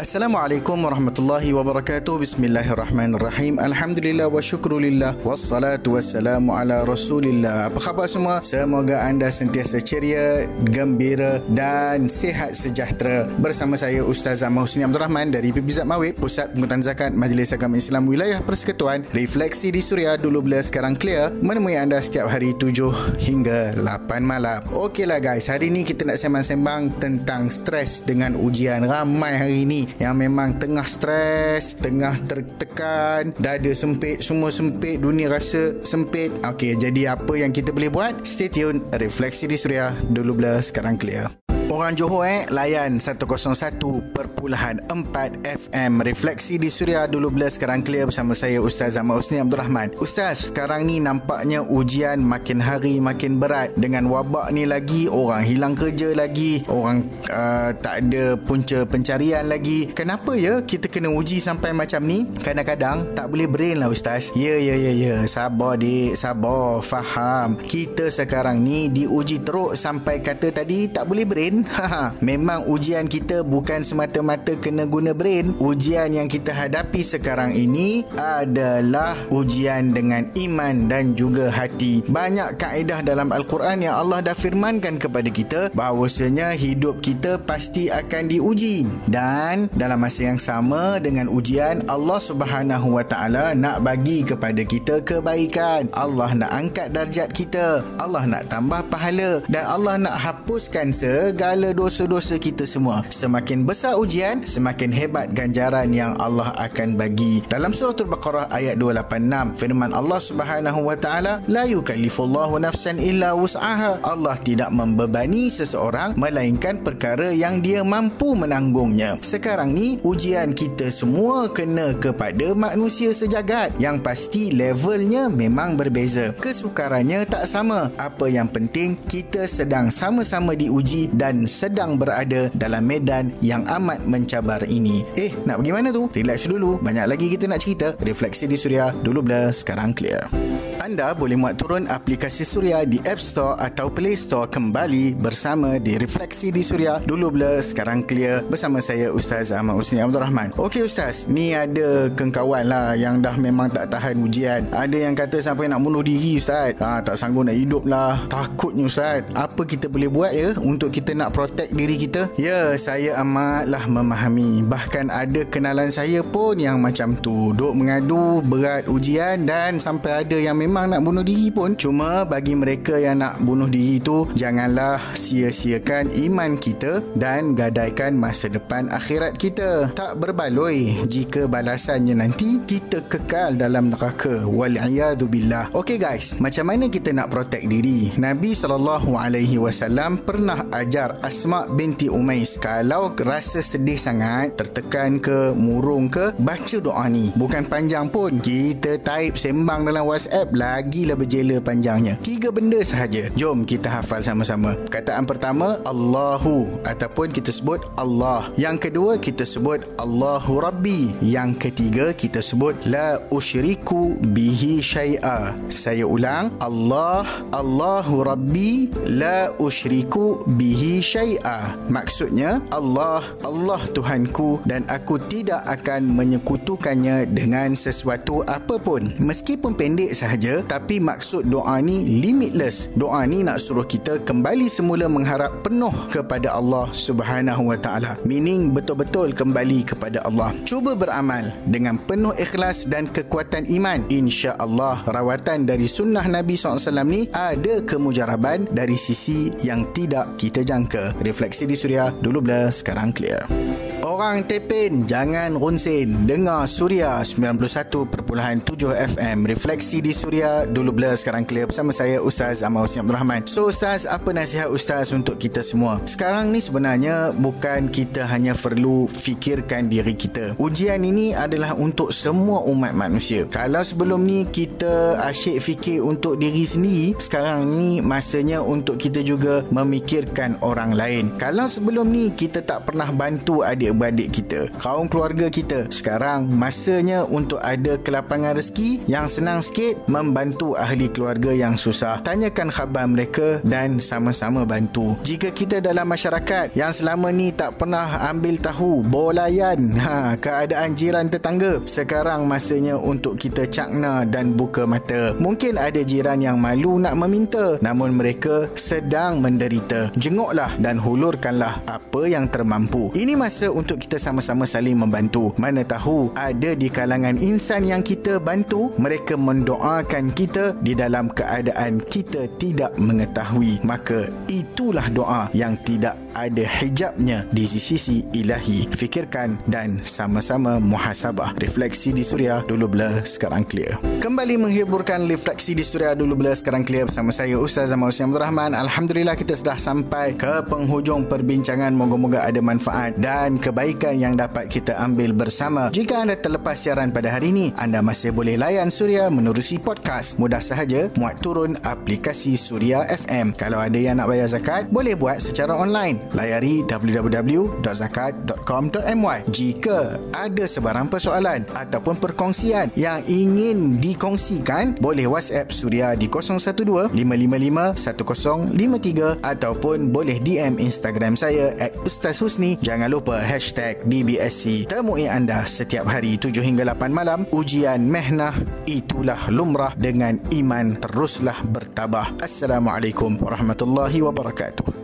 Assalamualaikum warahmatullahi wabarakatuh. Bismillahirrahmanirrahim. Alhamdulillah wa syukrulillah wassalatu wassalamu ala Rasulillah. Apa khabar semua? Semoga anda sentiasa ceria, gembira dan sihat sejahtera. Bersama saya Ustaz Ahmad Husni Abdul Rahman dari PPZ Mawib, Pusat Pengutan Zakat Majlis Agama Islam Wilayah Persekutuan. Refleksi di Suria dulu bila sekarang clear menemui anda setiap hari 7 hingga 8 malam. Okeylah guys, hari ni kita nak sembang-sembang tentang stres dengan ujian ramai hari ini yang memang tengah stres, tengah tertekan, dada sempit, semua sempit, dunia rasa sempit. Okey, jadi apa yang kita boleh buat? Stay tune. Refleksi di Suria dulu bila sekarang clear. Orang Johor eh layan 101.4 FM Refleksi di Suria dulu bila sekarang clear bersama saya Ustaz Ahmad Husni Abdul Rahman. Ustaz, sekarang ni nampaknya ujian makin hari makin berat dengan wabak ni lagi orang hilang kerja lagi, orang uh, tak ada punca pencarian lagi. Kenapa ya kita kena uji sampai macam ni? Kadang-kadang tak boleh brain lah Ustaz. Ya ya ya ya, sabar dik, sabar, faham. Kita sekarang ni diuji teruk sampai kata tadi tak boleh brain Memang ujian kita bukan semata-mata kena guna brain. Ujian yang kita hadapi sekarang ini adalah ujian dengan iman dan juga hati. Banyak kaedah dalam Al-Quran yang Allah dah firmankan kepada kita bahawasanya hidup kita pasti akan diuji. Dan dalam masa yang sama dengan ujian, Allah Subhanahu Wa Taala nak bagi kepada kita kebaikan. Allah nak angkat darjat kita. Allah nak tambah pahala dan Allah nak hapuskan segala segala dosa-dosa kita semua. Semakin besar ujian, semakin hebat ganjaran yang Allah akan bagi. Dalam surah Al-Baqarah ayat 286, firman Allah Subhanahu wa taala, "La yukallifullahu nafsan illa wus'aha." Allah tidak membebani seseorang melainkan perkara yang dia mampu menanggungnya. Sekarang ni ujian kita semua kena kepada manusia sejagat. Yang pasti levelnya memang berbeza. Kesukarannya tak sama. Apa yang penting kita sedang sama-sama diuji dan sedang berada dalam medan yang amat mencabar ini. Eh, nak pergi mana tu? Relax dulu. Banyak lagi kita nak cerita. Refleksi di Suria. Dulu blur, sekarang clear. Anda boleh muat turun aplikasi Suria di App Store atau Play Store kembali bersama di Refleksi di Suria. Dulu blur, sekarang clear bersama saya Ustaz Ahmad Husni Abdul Rahman. Okey Ustaz, ni ada kengkawan lah yang dah memang tak tahan ujian. Ada yang kata sampai nak bunuh diri Ustaz. Ha, tak sanggup nak hidup lah. Takutnya Ustaz. Apa kita boleh buat ya untuk kita nak protect diri kita? Ya, saya amatlah memahami. Bahkan ada kenalan saya pun yang macam tu. Duk mengadu berat ujian dan sampai ada yang memang nak bunuh diri pun cuma bagi mereka yang nak bunuh diri tu janganlah sia-siakan iman kita dan gadaikan masa depan akhirat kita tak berbaloi jika balasannya nanti kita kekal dalam neraka wal'iyadzubillah ok guys macam mana kita nak protect diri Nabi SAW pernah ajar Asma binti Umais kalau rasa sedih sangat tertekan ke murung ke baca doa ni bukan panjang pun kita type sembang dalam whatsapp lagilah berjela panjangnya. Tiga benda sahaja. Jom kita hafal sama-sama. Kataan pertama, Allahu. Ataupun kita sebut Allah. Yang kedua, kita sebut Allahu Rabbi. Yang ketiga, kita sebut La usyriku bihi syai'a. Saya ulang. Allah, Allahu Rabbi, La usyriku bihi syai'a. Maksudnya, Allah, Allah Tuhanku dan aku tidak akan menyekutukannya dengan sesuatu apapun. Meskipun pendek sahaja, tapi maksud doa ni limitless. Doa ni nak suruh kita kembali semula mengharap penuh kepada Allah Subhanahu wa taala. Meaning betul-betul kembali kepada Allah. Cuba beramal dengan penuh ikhlas dan kekuatan iman. insya-Allah rawatan dari sunnah Nabi SAW ni ada kemujaraban dari sisi yang tidak kita jangka refleksi di suria dulu blur sekarang clear Orang Tepin jangan runsin dengar Suria 91.7 FM refleksi di Suria dulu blur sekarang clear bersama saya Ustaz Ahmad Husni Abdul Rahman. So Ustaz apa nasihat Ustaz untuk kita semua? Sekarang ni sebenarnya bukan kita hanya perlu fikirkan diri kita. Ujian ini adalah untuk semua umat manusia. Kalau sebelum ni kita asyik fikir untuk diri sendiri sekarang ni masanya untuk kita juga memikirkan orang lain. Kalau sebelum ni kita tak pernah bantu adik adik-beradik kita, kaum keluarga kita. Sekarang masanya untuk ada lapangan rezeki yang senang sikit membantu ahli keluarga yang susah. Tanyakan khabar mereka dan sama-sama bantu. Jika kita dalam masyarakat yang selama ni tak pernah ambil tahu bolayan ha, keadaan jiran tetangga, sekarang masanya untuk kita cakna dan buka mata. Mungkin ada jiran yang malu nak meminta namun mereka sedang menderita. Jenguklah dan hulurkanlah apa yang termampu. Ini masa untuk kita sama-sama saling membantu. Mana tahu ada di kalangan insan yang kita bantu, mereka mendoakan kita di dalam keadaan kita tidak mengetahui. Maka itulah doa yang tidak ada hijabnya di sisi ilahi. Fikirkan dan sama-sama muhasabah. Refleksi di Suria dulu blur sekarang clear. Kembali menghiburkan refleksi di Suria dulu blur sekarang clear bersama saya Ustaz Usni Abdul Rahman. Alhamdulillah kita sudah sampai ke penghujung perbincangan. Moga-moga ada manfaat dan kebaikan yang dapat kita ambil bersama. Jika anda terlepas siaran pada hari ini, anda masih boleh layan Suria menerusi podcast. Mudah sahaja muat turun aplikasi Suria FM. Kalau ada yang nak bayar zakat, boleh buat secara online. Layari www.zakat.com.my Jika ada sebarang persoalan ataupun perkongsian yang ingin dikongsikan, boleh WhatsApp Suria di 012-555-1053 ataupun boleh DM Instagram saya at Ustaz Husni. Jangan lupa hashtag DBSC. Temui anda setiap hari 7 hingga 8 malam. Ujian mehnah itulah lumrah dengan iman teruslah bertabah. Assalamualaikum warahmatullahi wabarakatuh.